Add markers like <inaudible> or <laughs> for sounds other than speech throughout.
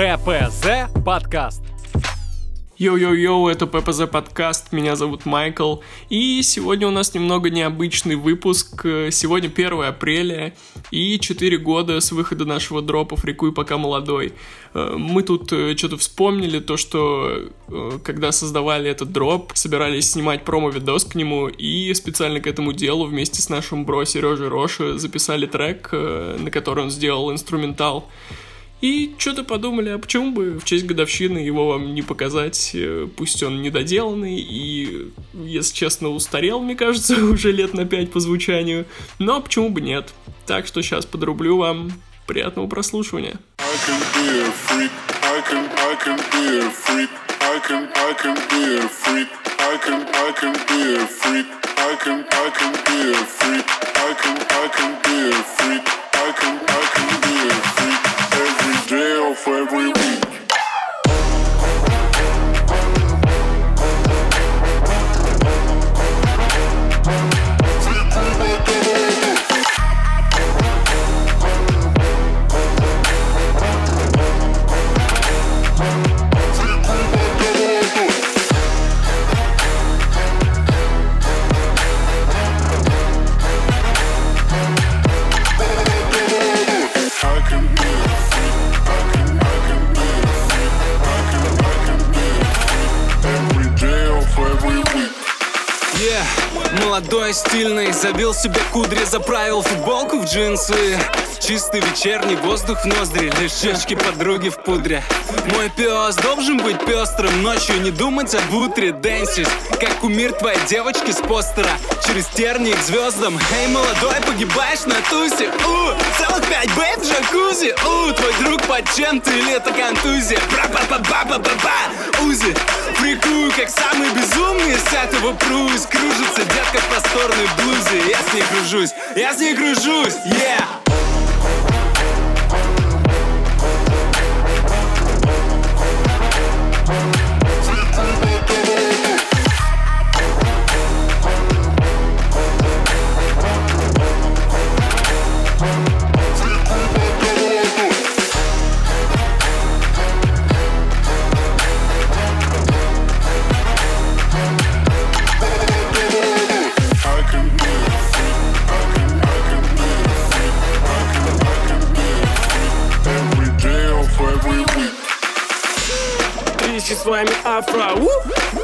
ППЗ подкаст. Йоу-йоу-йоу, это ППЗ подкаст, меня зовут Майкл, и сегодня у нас немного необычный выпуск. Сегодня 1 апреля и 4 года с выхода нашего дропа «Фрикуй пока молодой». Э, мы тут э, что-то вспомнили, то, что э, когда создавали этот дроп, собирались снимать промо-видос к нему, и специально к этому делу вместе с нашим бро Сережей Роши записали трек, на который он сделал инструментал. И что-то подумали, а почему бы в честь годовщины его вам не показать, э, пусть он недоделанный и, если честно, устарел, мне кажется, <laughs> уже лет на пять по звучанию, но почему бы нет. Так что сейчас подрублю вам. Приятного прослушивания. I Молодой, стильный, забил себе кудри, заправил футболку в джинсы. Чистый вечерний воздух в ноздри, лишь щечки подруги в пудре. Мой пес должен быть пестрым, ночью не думать об утре Дэнсить, как кумир твоей девочки с постера. Через тернии к звездам. Эй, молодой, погибаешь на тусе. У, целых пять бейт в джакузи. У, твой друг под чем-то или это контузия. Бра ба ба ба ба ба ба Узи, фрикую, как самый безумный из этого пруис Кружится детка в просторной блузе. Я с ней кружусь, я с ней кружусь, yeah с вами Афра. У!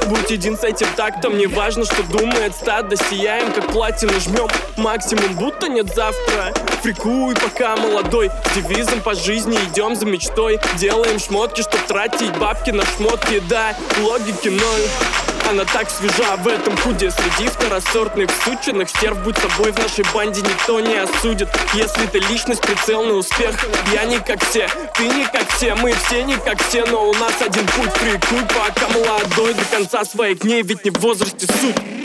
Будь един с этим тактом, не важно, что думает стадо. Сияем, как платину жмем, максимум, будто нет завтра. Фрикуй, пока молодой, с девизом по жизни идем за мечтой. Делаем шмотки, чтоб тратить бабки на шмотки, да, логики ноль она так свежа в этом худе. Среди второсортных сученных Стерв будь собой в нашей банде никто не осудит. Если ты личность, прицел на успех. Я не как все, ты не как все Мы все не как все, но у нас один путь. Прикуй, пока молодой До конца своих дней, ведь не в возрасте суть